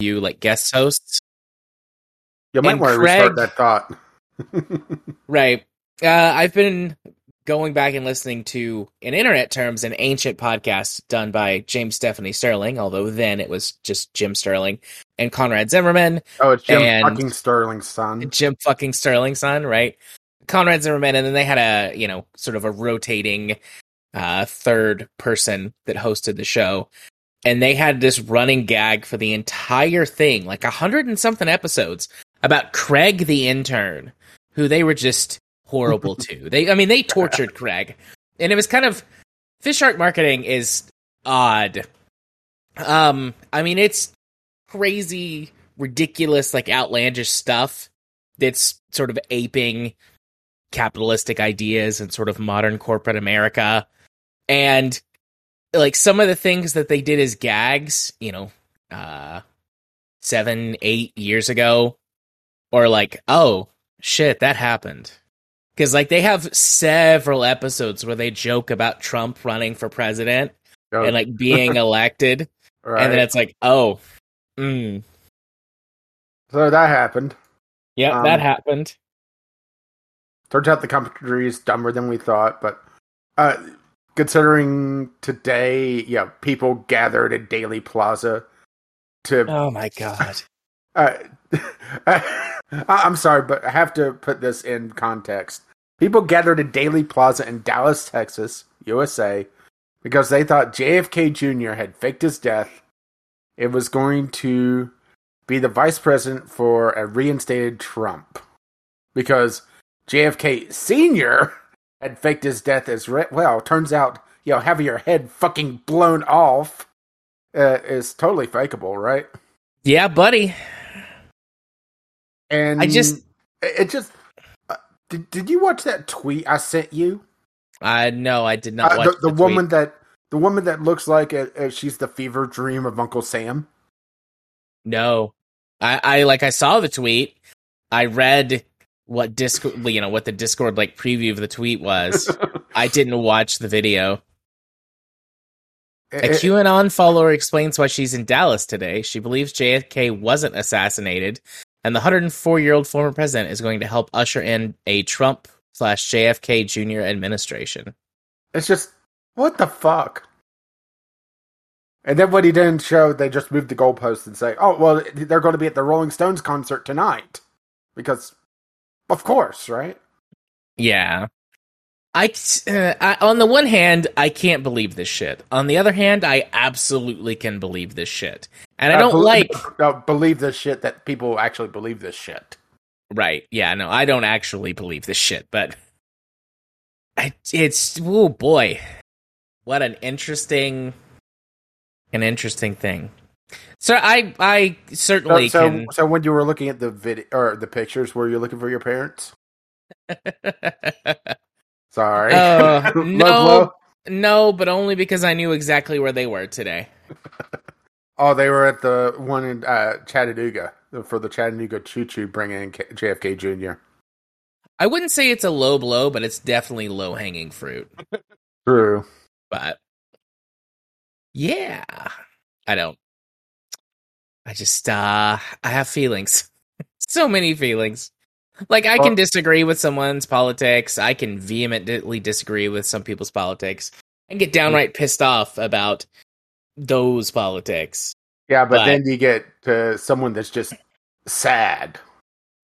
you like guest hosts. You might And want to Craig- restart that thought. Right. Uh, I've been going back and listening to, in internet terms, an ancient podcast done by James Stephanie Sterling, although then it was just Jim Sterling and Conrad Zimmerman, oh, it's Jim And- fucking Sterling's son. Jim fucking Sterling son, right? Conrad Zimmerman, and then they had a, you know, sort of a rotating uh, third person that hosted the show. And they had this running gag for the entire thing, like a hundred and something episodes, about Craig the intern, who they were just horrible to. They, I mean, they tortured Craig, and it was kind of fish shark marketing is odd. Um, I mean, it's crazy, ridiculous, like outlandish stuff that's sort of aping capitalistic ideas and sort of modern corporate America. And like some of the things that they did as gags, you know, uh seven, eight years ago, or like, oh shit, that happened. Cause like they have several episodes where they joke about Trump running for president Oh, and like being elected. right. And then it's like, oh, mm, so that happened. yeah, Um, that happened. Turns out the country is dumber than we thought, but uh, considering today, yeah, people gathered at Dealey Plaza to. Oh my god. Uh, I- I'm sorry, but I have to put this in context. People gathered at Dealey Plaza in Dallas, Texas, USA, because they thought JFK Jr. had faked his death. It was going to be the vice president for a reinstated Trump. Because JFK Sr. had faked his death as re- well. Turns out, you know, having your head fucking blown off uh, is totally fakeable, right? Yeah, buddy. And I just- it just uh, did. Did you watch that tweet I sent you? Uh no, I did not Uh, watch the, the tweet. woman that the woman that looks like uh uh she's the fever dream of Uncle Sam. No. I, I like I saw the tweet. I read what Discord you know, what the Discord like preview of the tweet was. I didn't watch the video. A eh, eh, QAnon follower explains why she's in Dallas today. She believes JFK wasn't assassinated, and the 104 year old former president is going to help usher in a Trump slash JFK Jr. administration. it's just what the fuck. And then what he didn't show, they just moved the goalpost and say, "Oh, well, they're going to be at the Rolling Stones concert tonight," because, of course, right? Yeah. I, uh, I on the one hand, I can't believe this shit. On the other hand, I absolutely can believe this shit. And I Uh, don't bel- like uh, believe this shit that people actually believe this shit. Right. Yeah, no, I don't actually believe this shit, but I, it's oh boy. What an interesting an interesting thing. So I I certainly so, can so when you were looking at the video or the pictures, were you looking for your parents? Sorry. Uh, no. No, but only because I knew exactly where they were today. Oh, they were at the one in uh, Chattanooga for the Chattanooga Choo Choo bringing in K- JFK Jr. I wouldn't say it's a low blow, but it's definitely low hanging fruit. True. But yeah, I don't. I just uh I have feelings. so many feelings. Like I can disagree with someone's politics. I can vehemently disagree with some people's politics and get downright pissed off about those politics. Yeah, but, But- then you get to someone that's just sad.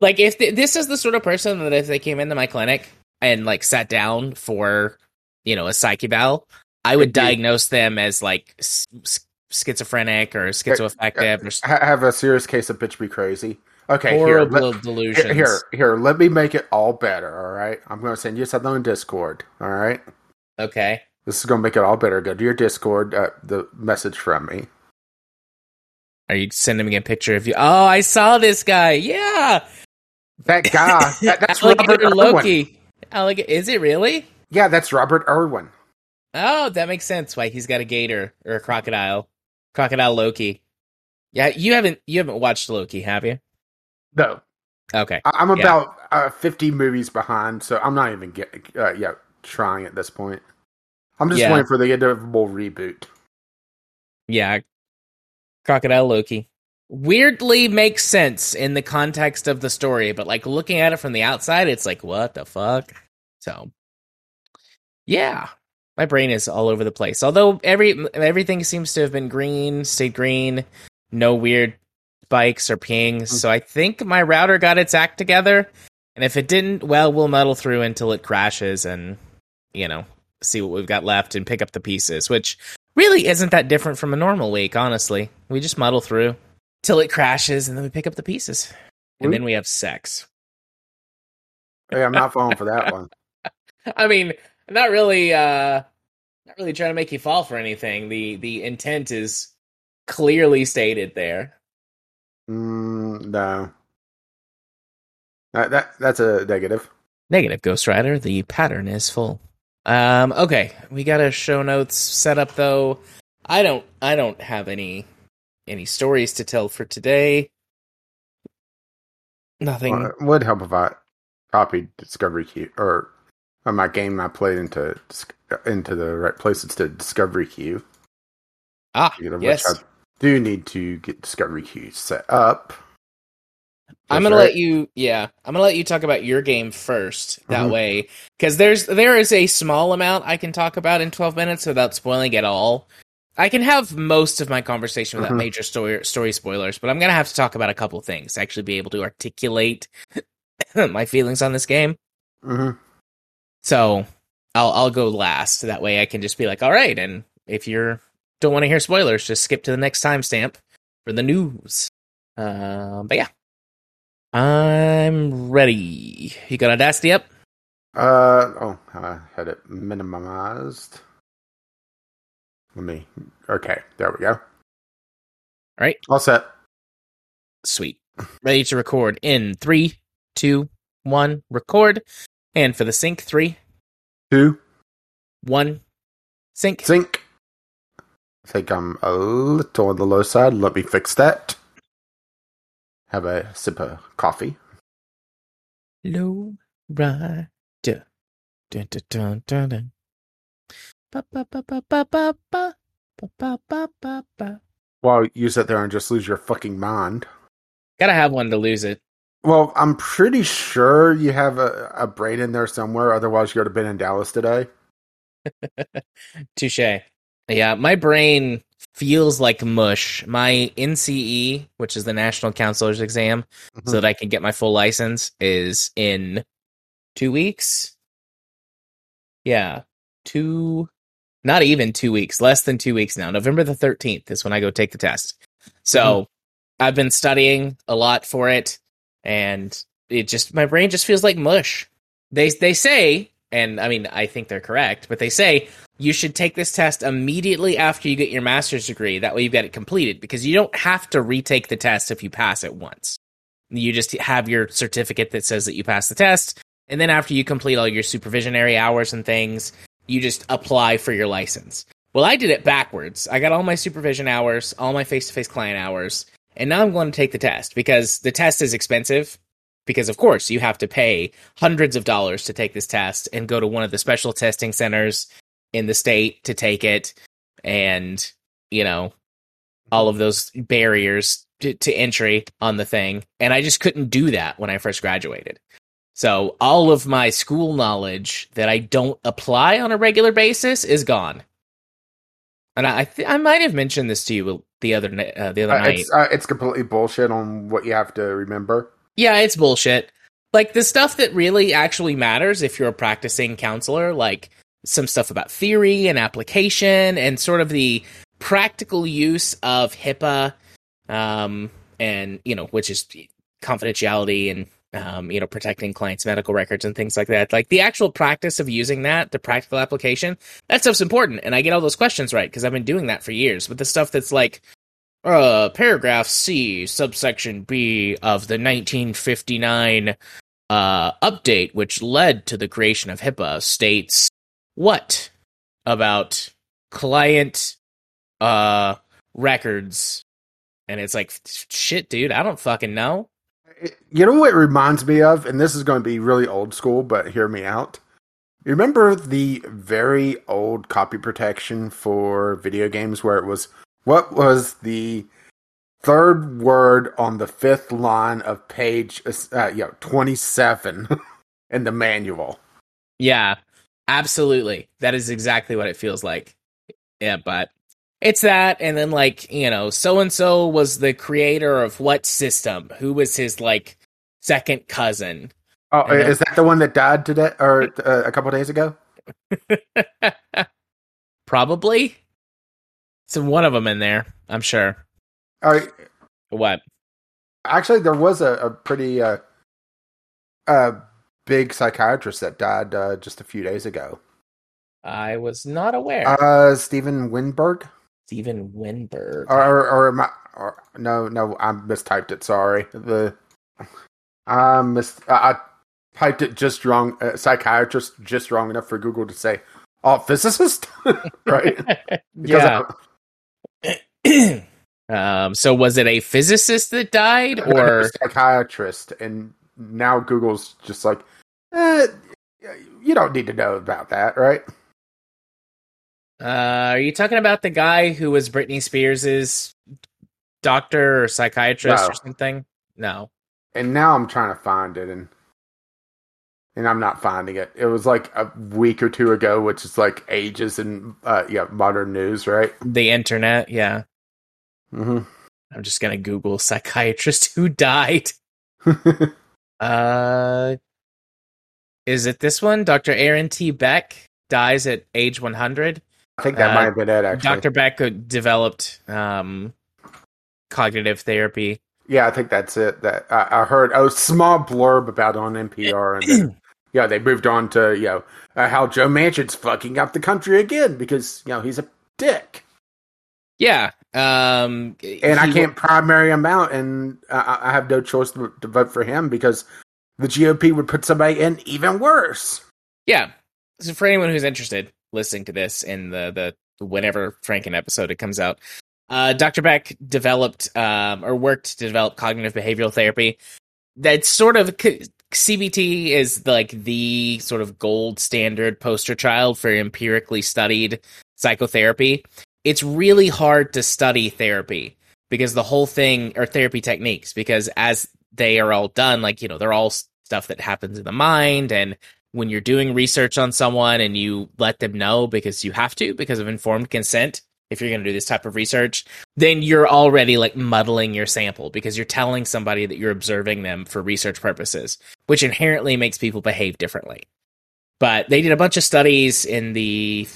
Like if th- this is the sort of person that if they came into my clinic and like sat down for, you know, a psych eval, I would diagnose them as like s- schizophrenic or schizoaffective or s- Ha- have a serious case of bitch be crazy. Okay, here, horrible let, delusions. here, here, here. Let me make it all better. All right, I'm going to send you something on Discord. All right, Okay. this is going to make it all better. Go to your Discord. Uh, the message from me. Are you sending me a picture of you? Oh, I saw this guy. Yeah. That guy. that, that's Robert Irwin. Loki. Alligator. Is it really? Yeah, that's Robert Irwin. Oh, that makes sense. Why he's got a gator or a crocodile. Crocodile Loki. Yeah, you haven't you haven't watched Loki, have you? No, Okay. I- I'm Yeah. about uh, 50 movies behind, so I'm not even get uh, yeah trying at this point. I'm just Yeah. waiting for the inevitable reboot. Yeah. Crocodile Loki. weirdly makes sense in the context of the story, but like looking at it from the outside, it's like, what the fuck? So, yeah, my brain is all over the place. Although every everything seems to have been green, stayed green, no weird spikes or pings. Mm. So I think my router got its act together. And if it didn't, well, we'll muddle through until it crashes and, you know, see what we've got left and pick up the pieces, which really isn't that different from a normal week, honestly. We just muddle through till it crashes and then we pick up the pieces. And then we have sex. Hey, I'm not falling for that one. I mean, not really uh not really trying to make you fall for anything. The the intent is clearly stated there. Mm, no. That, that that's a negative. Negative Ghost Rider, the pattern is full. Um okay, we got a show notes set up though. I don't I don't have any any stories to tell for today. Nothing. Well, it would help if I copied Discovery Queue or, or my game I played into into the right place instead of Discovery Queue. ah, yes. I do need to get Discovery Queue set up. I'm gonna right. let you. Yeah, I'm gonna let you talk about your game first. That Mhm. way, because there's there is a small amount I can talk about in 12 minutes without spoiling it all. I can have most of my conversation without Mhm. major story story spoilers, but I'm gonna have to talk about a couple things. to Actually, be able to articulate my feelings on this game. Mhm. So I'll I'll go last. That way, I can just be like, all right. And if you're don't want to hear spoilers, just skip to the next timestamp for the news. Uh, but yeah, I'm ready. You got Audacity up? Uh oh, I had it minimized. Let me. Okay, there we go. All right, All set. Sweet. Ready to record in three, two, one. Record. And for the sync, three, Two one, sync. Sync. I think I'm a little on the low side. Let me fix that. Have a sip of coffee. Low rider. Dun, dun, dun, dun, dun. Ba, ba, ba, ba, ba, ba, ba. Ba, ba, ba, ba, ba. While you sit there and just lose your fucking mind. Gotta have one to lose it. Well, I'm pretty sure you have a, a brain in there somewhere. Otherwise, you would have been in Dallas today. Touche. Yeah, my brain feels like mush. My NCE, which is the National Counselor's Exam, Mhm. so that I can get my full license, is in two weeks. Yeah, two, not even two weeks, less than two weeks now. November the 13th is when I go take the test. So I've been studying a lot for it, and it just, my brain just feels like mush. They, they say, and I mean, I think they're correct, but they say you should take this test immediately after you get your master's degree. That way you've got it completed because you don't have to retake the test if you pass it once. You just have your certificate that says that you passed the test. And then after you complete all your supervisionary hours and things, you just apply for your license. Well, I did it backwards. I got all my supervision hours, all my face to face client hours, and now I'm going to take the test because the test is expensive. Because, of course, you have to pay hundreds of dollars to take this test and go to one of the special testing centers in the state to take it. And, you know, all of those barriers to, to entry on the thing. And I just couldn't do that when I first graduated. So all of my school knowledge that I don't apply on a regular basis is gone. And I th- I might have mentioned this to you the other uh, the other Uh, night. it's uh, it's completely bullshit on what you have to remember. Yeah, it's bullshit. Like the stuff that really actually matters if you're a practicing counselor, like some stuff about theory and application and sort of the practical use of HIPAA, um, and you know, which is confidentiality and um, you know, protecting clients' medical records and things like that. Like the actual practice of using that, the practical application, that stuff's important. And I get all those questions right because I've been doing that for years. But the stuff that's like, uh, paragraph C, subsection B of the 1959 uh, update, which led to the creation of HIPAA, states what about client uh, records? And it's like, shit, dude, I don't fucking know. You know what it reminds me of, and this is going to be really old school, but hear me out. You remember the very old copy protection for video games where it was what was the third word on the fifth line of page uh, you know, 27 in the manual. Yeah, absolutely. That is exactly what it feels like. Yeah, but it's that, and then like you know, so and so was the creator of what system? Who was his like second cousin? Oh, is that the one that died today or uh, a couple days ago? Probably. So one of them in there, I'm sure. All right. What? Actually, there was a, a pretty uh, uh, big psychiatrist that died uh, just a few days ago. I was not aware. Uh, Steven Weinberg. Steven Weinberg. Or, or, or, I, or no, no, I mistyped it. Sorry. The I mis I typed it just wrong. Uh, psychiatrist just wrong enough for Google to say, "Oh, physicist," right? yeah. um. So was it a physicist that died, or psychiatrist? And now Google's just like, eh, you don't need to know about that, right? Uh, are you talking about the guy who was Britney Spears's doctor or psychiatrist no. or something? No. And now I'm trying to find it, and and I'm not finding it. It was like a week or two ago, which is like ages in uh, yeah modern news, right? The internet, yeah. Mm-hmm. I'm just gonna Google psychiatrist who died. uh, is it this one? Dr. Aaron T. Beck dies at age 100. I think that uh, might have been it. Actually, Dr. Beck developed um, cognitive therapy. Yeah, I think that's it. That I, I heard a small blurb about on NPR, and then, yeah, they moved on to you know uh, how Joe Manchin's fucking up the country again because you know he's a dick. Yeah, um, and I can't primary him out, and I, I have no choice to, to vote for him because the GOP would put somebody in even worse. Yeah. So for anyone who's interested, listening to this in the the whenever Franken episode it comes out, uh, Dr. Beck developed um, or worked to develop cognitive behavioral therapy. That's sort of CBT is like the sort of gold standard poster child for empirically studied psychotherapy. It's really hard to study therapy because the whole thing or therapy techniques because as they are all done like you know they're all stuff that happens in the mind and when you're doing research on someone and you let them know because you have to because of informed consent if you're going to do this type of research then you're already like muddling your sample because you're telling somebody that you're observing them for research purposes which inherently makes people behave differently. But they did a bunch of studies in the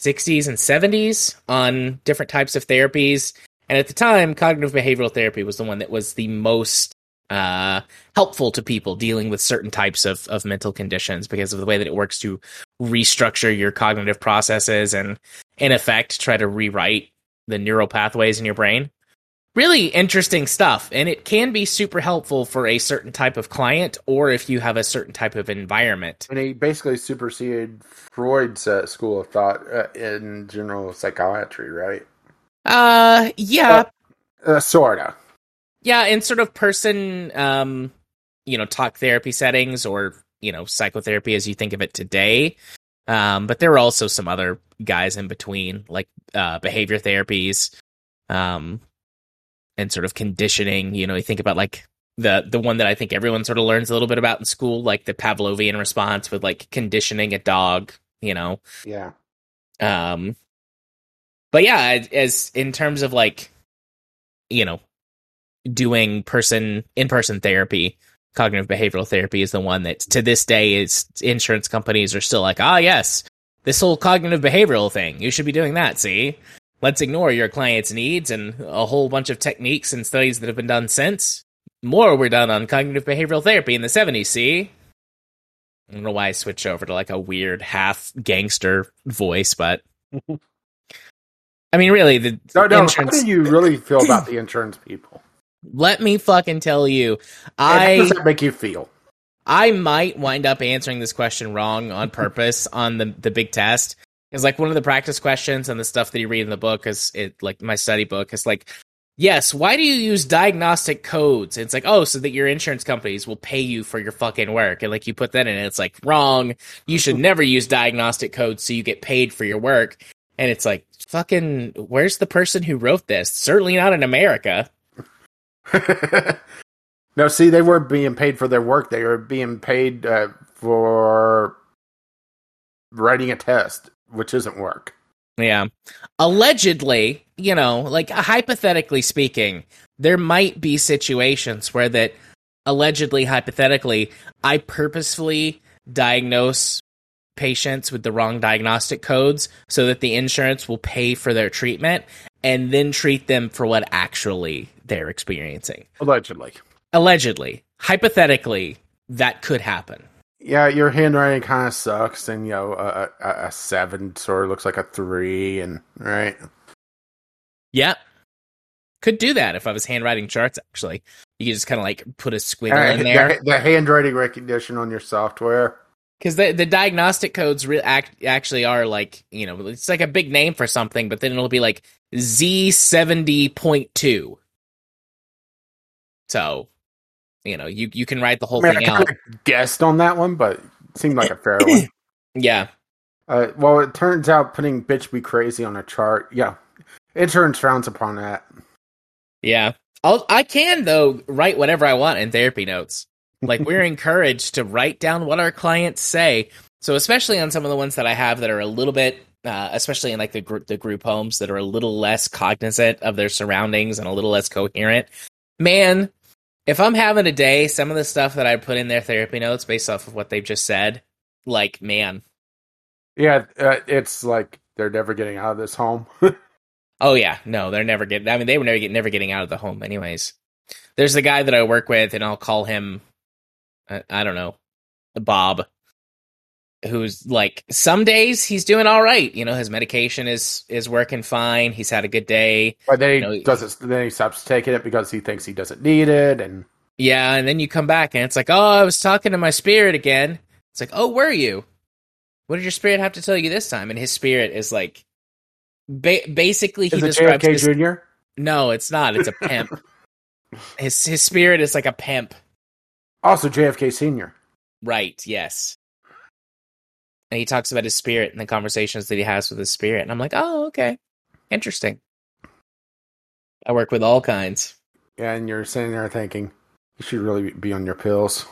60s and 70s on different types of therapies and at the time cognitive behavioral therapy was the one that was the most uh, helpful to people dealing with certain types of, of mental conditions because of the way that it works to restructure your cognitive processes and, in effect, try to rewrite the neural pathways in your brain. Really interesting stuff, and it can be super helpful for a certain type of client or if you have a certain type of environment. And he basically superseded Freud's uh, school of thought uh, in general psychiatry, right? Uh, yeah. Uh, uh sorta yeah, in sort of person, um, you know, talk therapy settings or you know psychotherapy as you think of it today. Um, but there are also some other guys in between, like uh, behavior therapies, um, and sort of conditioning. You know, you think about like the the one that I think everyone sort of learns a little bit about in school, like the Pavlovian response with like conditioning a dog. You know, yeah. Um, but yeah, as in terms of like, you know, doing person in person therapy cognitive behavioral therapy is the one that to this day is insurance companies are still like ah yes this whole cognitive behavioral thing you should be doing that see? Let's ignore your client's needs and a whole bunch of techniques and studies that have been done since. More were done on cognitive behavioral therapy in the 70s see? I don't know why i switched over to like a weird half gangster voice but i mean really the no, no, insurance... how do you really feel about the insurance people let me fucking tell you, I how does that make you feel? I might wind up answering this question wrong on purpose on the the big test. It's like one of the practice questions and the stuff that you read in the book is it like my study book is like, yes, why do you use diagnostic codes? And it's like, oh, so that your insurance companies will pay you for your fucking work. And like you put that in, and it's like wrong. You should never use diagnostic codes so you get paid for your work. And it's like, fucking, where's the person who wrote this? Certainly not in America. no, see, they weren't being paid for their work. They were being paid uh, for writing a test, which isn't work. Yeah. Allegedly, you know, like hypothetically speaking, there might be situations where that allegedly, hypothetically, I purposefully diagnose patients with the wrong diagnostic codes so that the insurance will pay for their treatment and then treat them for what actually they're experiencing. Allegedly. Allegedly. Hypothetically, that could happen. Yeah, your handwriting kind of sucks, and you know a, a, a seven sort of looks like a three, and right. Yeah, could do that if I was handwriting charts. Actually, you could just kind of like put a squiggle Uh, in there The, the handwriting recognition on your software. Because the the diagnostic codes re- act, actually are like you know it's like a big name for something, but then it'll be like Z seventy point two. So, you know, you you can write the whole I mean, thing I out. guessed on that one, but it seemed like a fair one. Yeah, Uh, well, it turns out putting "bitch be crazy" on a chart, yeah, insurance frowns upon that. yeah. I'll, I can though write whatever I want in therapy notes. Like we're encouraged to write down what our clients say. So especially on some of the ones that I have that are a little bit, uh, especially in like the group the group homes that are a little less cognizant of their surroundings and a little less coherent. Man, if I'm having a day, some of the stuff that I put in their therapy notes based off of what they've just said, like man, Yeah, uh, it's like they're never getting out of this home. Oh yeah, no, they're never getting. I mean, they were never get, never getting out of the home, anyways. There's the guy that I work with, and I'll call him, I, I don't know, Bob, who's like some days he's doing all right. You know, his medication is is working fine. He's had a good day. but then he No, he- doesn't. Then he stops taking it because he thinks he doesn't need it, and Yeah, and then you come back, and it's like, oh, I was talking to my spirit again. It's like, oh, were you? What did your spirit have to tell you this time? And his spirit is like, ba- basically, he is it describes JFK his- Jr.? No, it's not. It's a pimp. his his spirit is like a pimp. Also, JFK Senior. Right, yes. And he talks about his spirit and the conversations that he has with his spirit. And I'm like, oh, okay. Interesting. I work with all kinds. Yeah, And you're sitting there thinking, you should really be on your pills.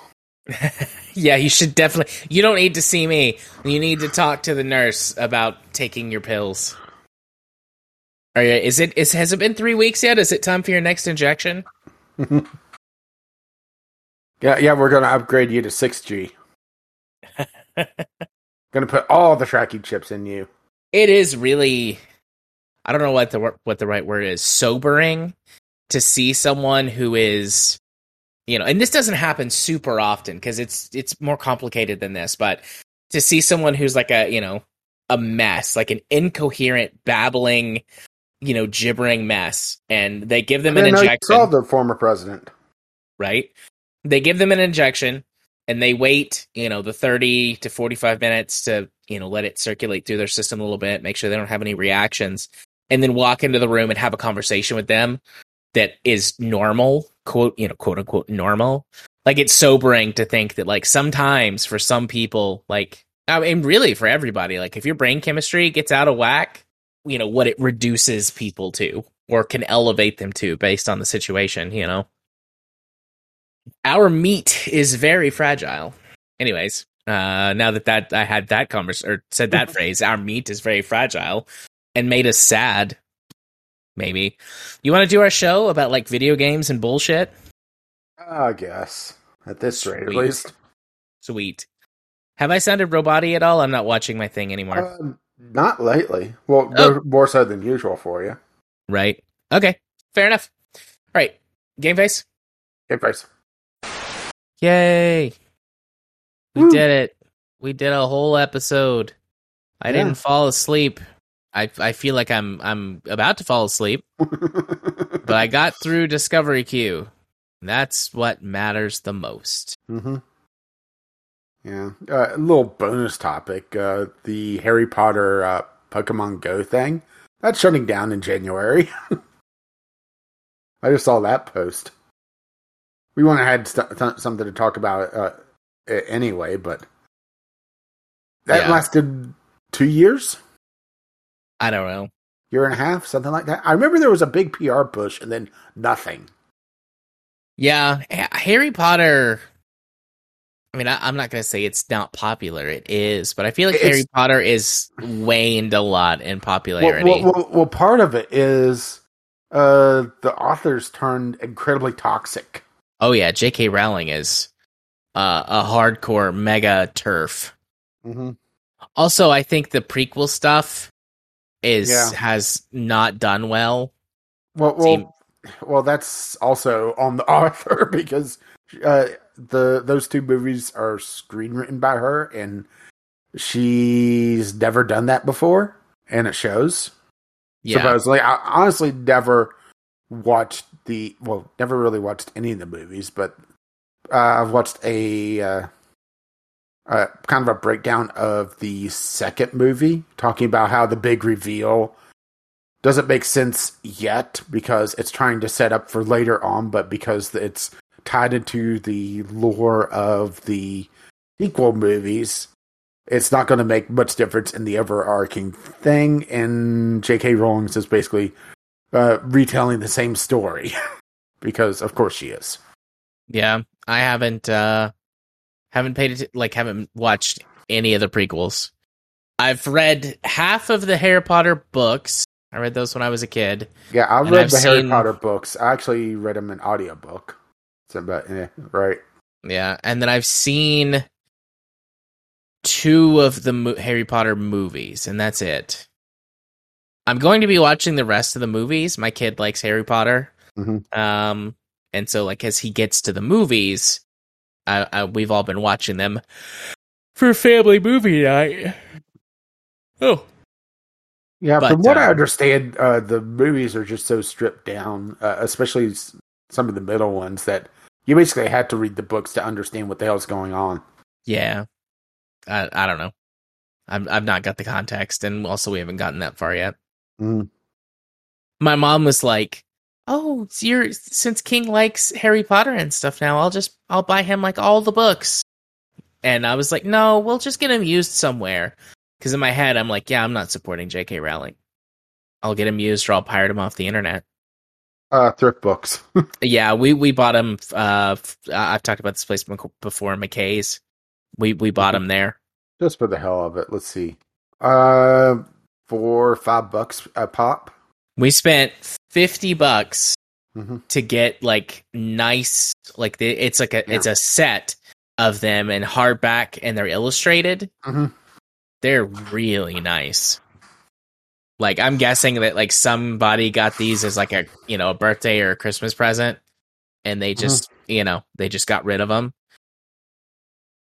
yeah, you should definitely. You don't need to see me. You need to talk to the nurse about taking your pills. Are you, is it is has it been three weeks yet? Is it time for your next injection? Yeah, yeah, we're gonna upgrade you to six G. gonna put all the tracking chips in you. it is really I don't know what the what the right word is sobering to see someone who is you know and this doesn't happen super often because it's it's more complicated than this but to see someone who's like a you know a mess like an incoherent babbling you know gibbering mess and they give them I an didn't know you injection saw the former president. right? They give them an injection and they wait, you know, the 30 to 45 minutes to, you know, let it circulate through their system a little bit, make sure they don't have any reactions, and then walk into the room and have a conversation with them that is normal, quote, you know, quote unquote normal. Like it's sobering to think that like sometimes for some people, like I mean really for everybody, like if your brain chemistry gets out of whack, you know, what it reduces people to or can elevate them to based on the situation, you know our meat is very fragile. Anyways, uh, now that that I had that convers or said that phrase, our meat is very fragile, and made us sad. Maybe you want to do our show about like video games and bullshit. I guess at this rate, at Sweet. least. Sweet. Have I sounded roboty at all? I'm not watching my thing anymore. Uh, not lately. Well, Oh. more- more so than usual for you. right? Okay. Fair enough. All right. Game face. Game face. Yay. We Woo. did it. We did a whole episode. I Yeah. didn't fall asleep. I I feel like I'm I'm about to fall asleep, but I got through Discovery Queue. That's what matters the most. hmm Yeah. Uh, a little bonus topic: uh, the Harry Potter uh, Pokemon Go thing that's shutting down in January. I just saw that post. We want to had st- th- something to talk about uh, anyway, but that Yeah. lasted two years, I don't know. year and a half, something like that. I remember there was a big PR push and then nothing. Yeah, Harry Potter. I mean, I, am not going to say it's not popular. It is, but I feel like it's, Harry Potter is waned a lot in popularity. Well, well, well, well part of it is uh, the authors turned incredibly toxic. Oh yeah, J.K. Rowling is uh, a hardcore mega TERF. Mm-hmm. Also, I think the prequel stuff is yeah. has not done well. Well, well, well, that's also on the author because uh, the those two movies are screenwritten by her, and she's never done that before, and it shows. Yeah. Supposedly, I honestly never watched the well, never really watched any of the movies, but uh, I've watched a uh, uh, kind of a breakdown of the second movie, talking about how the big reveal doesn't make sense yet because it's trying to set up for later on, but because it's tied into the lore of the equal movies, it's not going to make much difference in the overarching thing. And J.K. Rowling is basically uh, retelling the same story because, of course, she is. Yeah, I haven't uh, haven't paid it like haven't watched any of the prequels. I've read half of the Harry Potter books. I read those when I was a kid. Yeah, I read I've the seen... Harry Potter books. I actually read them in audiobook. So, but yeah, right. Yeah, and then I've seen two of the Mo- Harry Potter movies, and that's it. I'm going to be watching the rest of the movies. My kid likes Harry Potter. Mm-hmm. Um, and so like as he gets to the movies, I, I, we've all been watching them for family movie night. Oh, yeah. But, from what uh, I understand, uh, the movies are just so stripped down, uh, especially some of the middle ones, that you basically had to read the books to understand what the hell's going on. Yeah, I I don't know. I've I've not got the context, and also we haven't gotten that far yet. Mm. My mom was like, "Oh, you're since King likes Harry Potter and stuff now, I'll just I'll buy him like all the books." And I was like, "No, we'll just get him used somewhere." Because in my head, I'm like, "Yeah, I'm not supporting J.K. Rowling. I'll get him used, or I'll pirate him off the internet." Uh, thrift books. yeah, we we bought him. Uh, I've talked about this place before, McKay's. We we bought him there just for the hell of it. Let's see. Uh, four five bucks a pop. We spent fifty bucks mm-hmm. to get like nice, like the, it's like a yeah. it's a set of them in hardback and they're illustrated. Mm-hmm. They're really nice. Like I'm guessing that like somebody got these as like a you know a birthday or a Christmas present, and they just mm-hmm. you know they just got rid of them.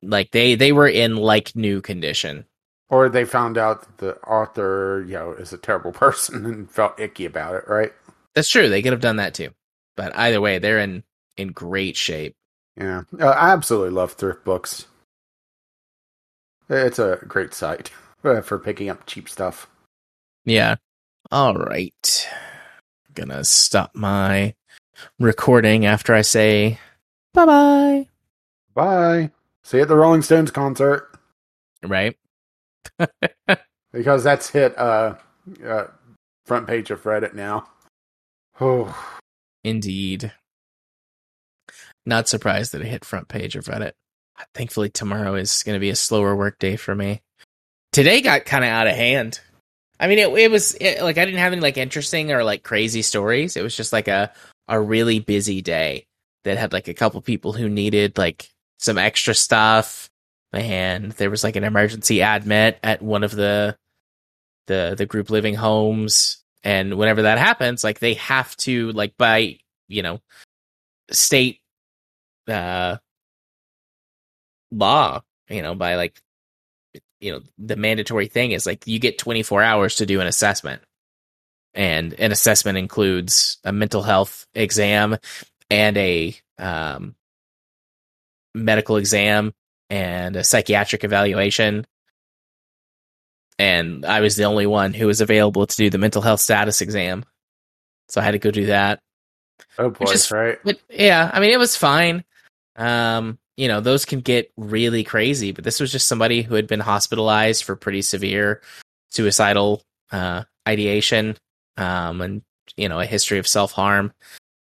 Like they they were in like new condition. Or they found out that the author, you know, is a terrible person and felt icky about it, right? That's true. They could have done that too. But either way, they're in in great shape. Yeah, uh, I absolutely love thrift books. It's a great site uh, for picking up cheap stuff. Yeah. All right. Gonna stop my recording after I say bye bye. Bye. See you at the Rolling Stones concert. Right. because that's hit uh, uh front page of Reddit now. Oh. Indeed. Not surprised that it hit front page of Reddit. Thankfully tomorrow is going to be a slower work day for me. Today got kind of out of hand. I mean, it, it was it, like I didn't have any like interesting or like crazy stories. It was just like a a really busy day that had like a couple people who needed like some extra stuff, and there was like an emergency admit at one of the the the group living homes. And whenever that happens, like they have to like by you know state uh law, you know, by like you know the mandatory thing is like you get 24 hours to do an assessment and an assessment includes a mental health exam and a um, medical exam and a psychiatric evaluation. And I was the only one who was available to do the mental health status exam. So I had to go do that. Oh boy, is, right? But yeah, I mean it was fine. Um, you know, those can get really crazy, but this was just somebody who had been hospitalized for pretty severe suicidal uh ideation um and you know, a history of self-harm.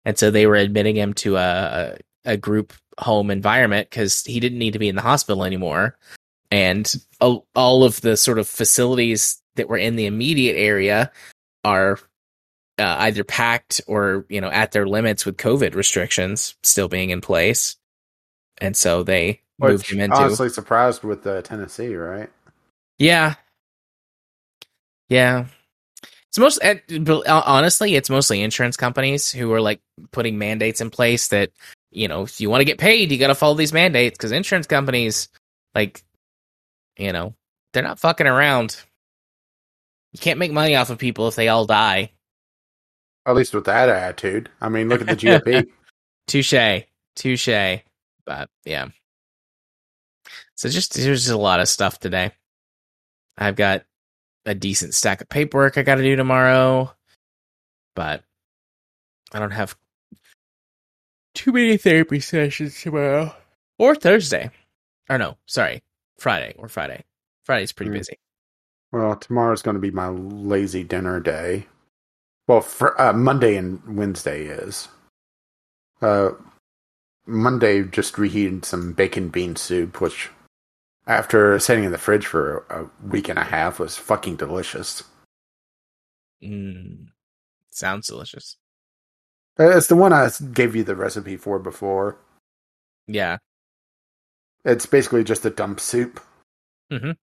and so they were admitting him to a a group home environment because he didn't need to be in the hospital anymore, and all, all of the sort of facilities that were in the immediate area are uh, either packed or you know at their limits with COVID restrictions still being in place, and so they moved him into honestly surprised with uh, Tennessee, right? yeah, yeah. It's most uh, honestly, it's mostly insurance companies who are like putting mandates in place that you know if you want to get paid, you got to follow these mandates because insurance companies, like, you know, they're not fucking around. You can't make money off of people if they all die. At least with that attitude. I mean, look at the GOP. Touche, touche. But yeah, so just there's just a lot of stuff today. I've got a decent stack of paperwork I got to do tomorrow, but I don't have too many therapy sessions tomorrow or Thursday. Or no, sorry, Friday or Friday. Friday's pretty Mm. busy. well, tomorrow's going to be my lazy dinner day. Well, for, uh, Monday and Wednesday is. Uh, Monday just reheated some bacon bean soup, which after sitting in the fridge for a week and a half was fucking delicious. Mm, sounds delicious. Uh, It's the one I gave you the recipe for before. Yeah. It's basically just a dump soup. Mhm.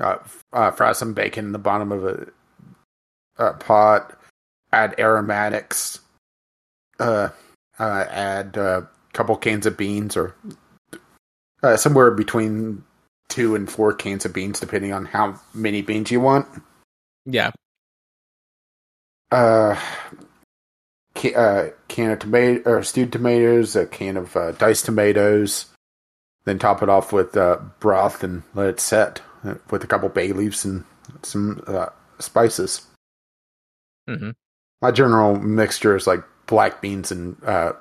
Uh, f- uh, fry some bacon in the bottom of a, a pot. Add aromatics. Uh, uh, add a couple cans of beans, or uh, somewhere between two and four cans of beans, depending on how many beans you want. Yeah. Uh, ca- uh, can of tomato or stewed tomatoes, a can of uh, diced tomatoes, then top it off with uh, broth and let it set uh, with a couple bay leaves and some uh, spices. hmm My general mixture is like black beans and uh,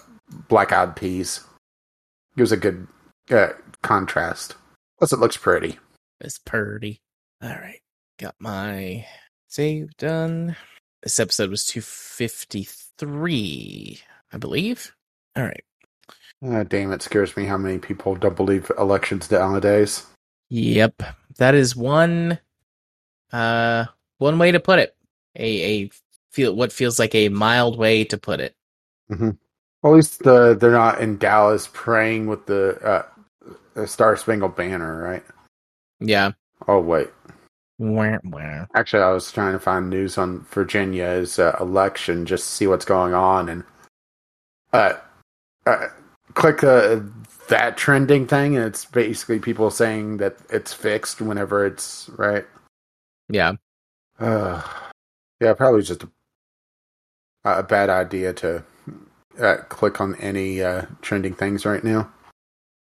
black eyed peas. Gives a good uh, contrast. Plus, it looks pretty. It's purdy. All right. Got my save done. This episode was 253, I believe. All right. Uh, damn, it scares me how many people don't believe elections nowadays. Yep. That is one uh one way to put it. A a feel what feels like a mild way to put it. Well, at least the, they're not in Dallas praying with the, uh, Star Spangled Banner, right? Yeah. Oh wait. Actually, I was trying to find news on Virginia's uh, election just to see what's going on, and uh, uh click uh, that trending thing, and it's basically people saying that it's fixed whenever it's right. Yeah. Uh, yeah, probably just a, a bad idea to uh, click on any uh, trending things right now.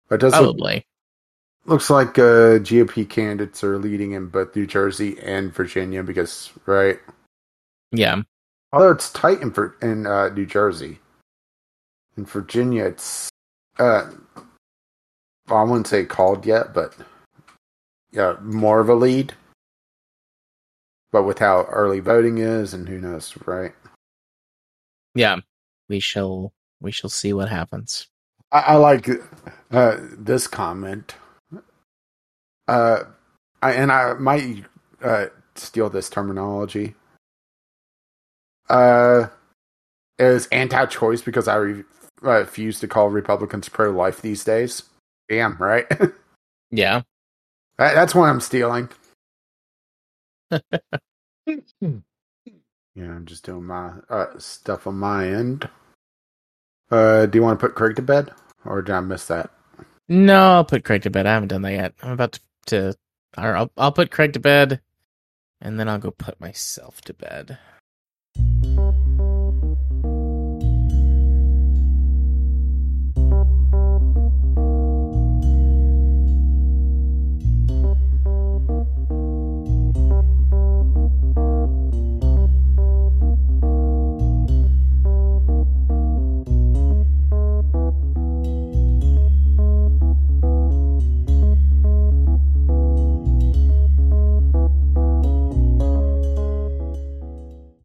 But it does look, Probably. Looks like uh, GOP candidates are leading in both New Jersey and Virginia because, right? Yeah. Although it's tight in, in uh, New Jersey. In Virginia, it's, uh, I wouldn't say called yet, but yeah, more of a lead. But with how early voting is, and who knows, right? Yeah. We shall we shall see what happens. I, I like uh, this comment. Uh, I, and I might uh, steal this terminology. Uh, is anti-choice because I re- uh, refuse to call Republicans pro-life these days. Damn, right? that, Yeah. that's what I'm stealing. Yeah, I'm just doing my uh, stuff on my end. Uh, do you want to put Craig to bed, or did I miss that? No, I'll put Craig to bed. I haven't done that yet. I'm about to, to I'll I'll put Craig to bed and then I'll go put myself to bed.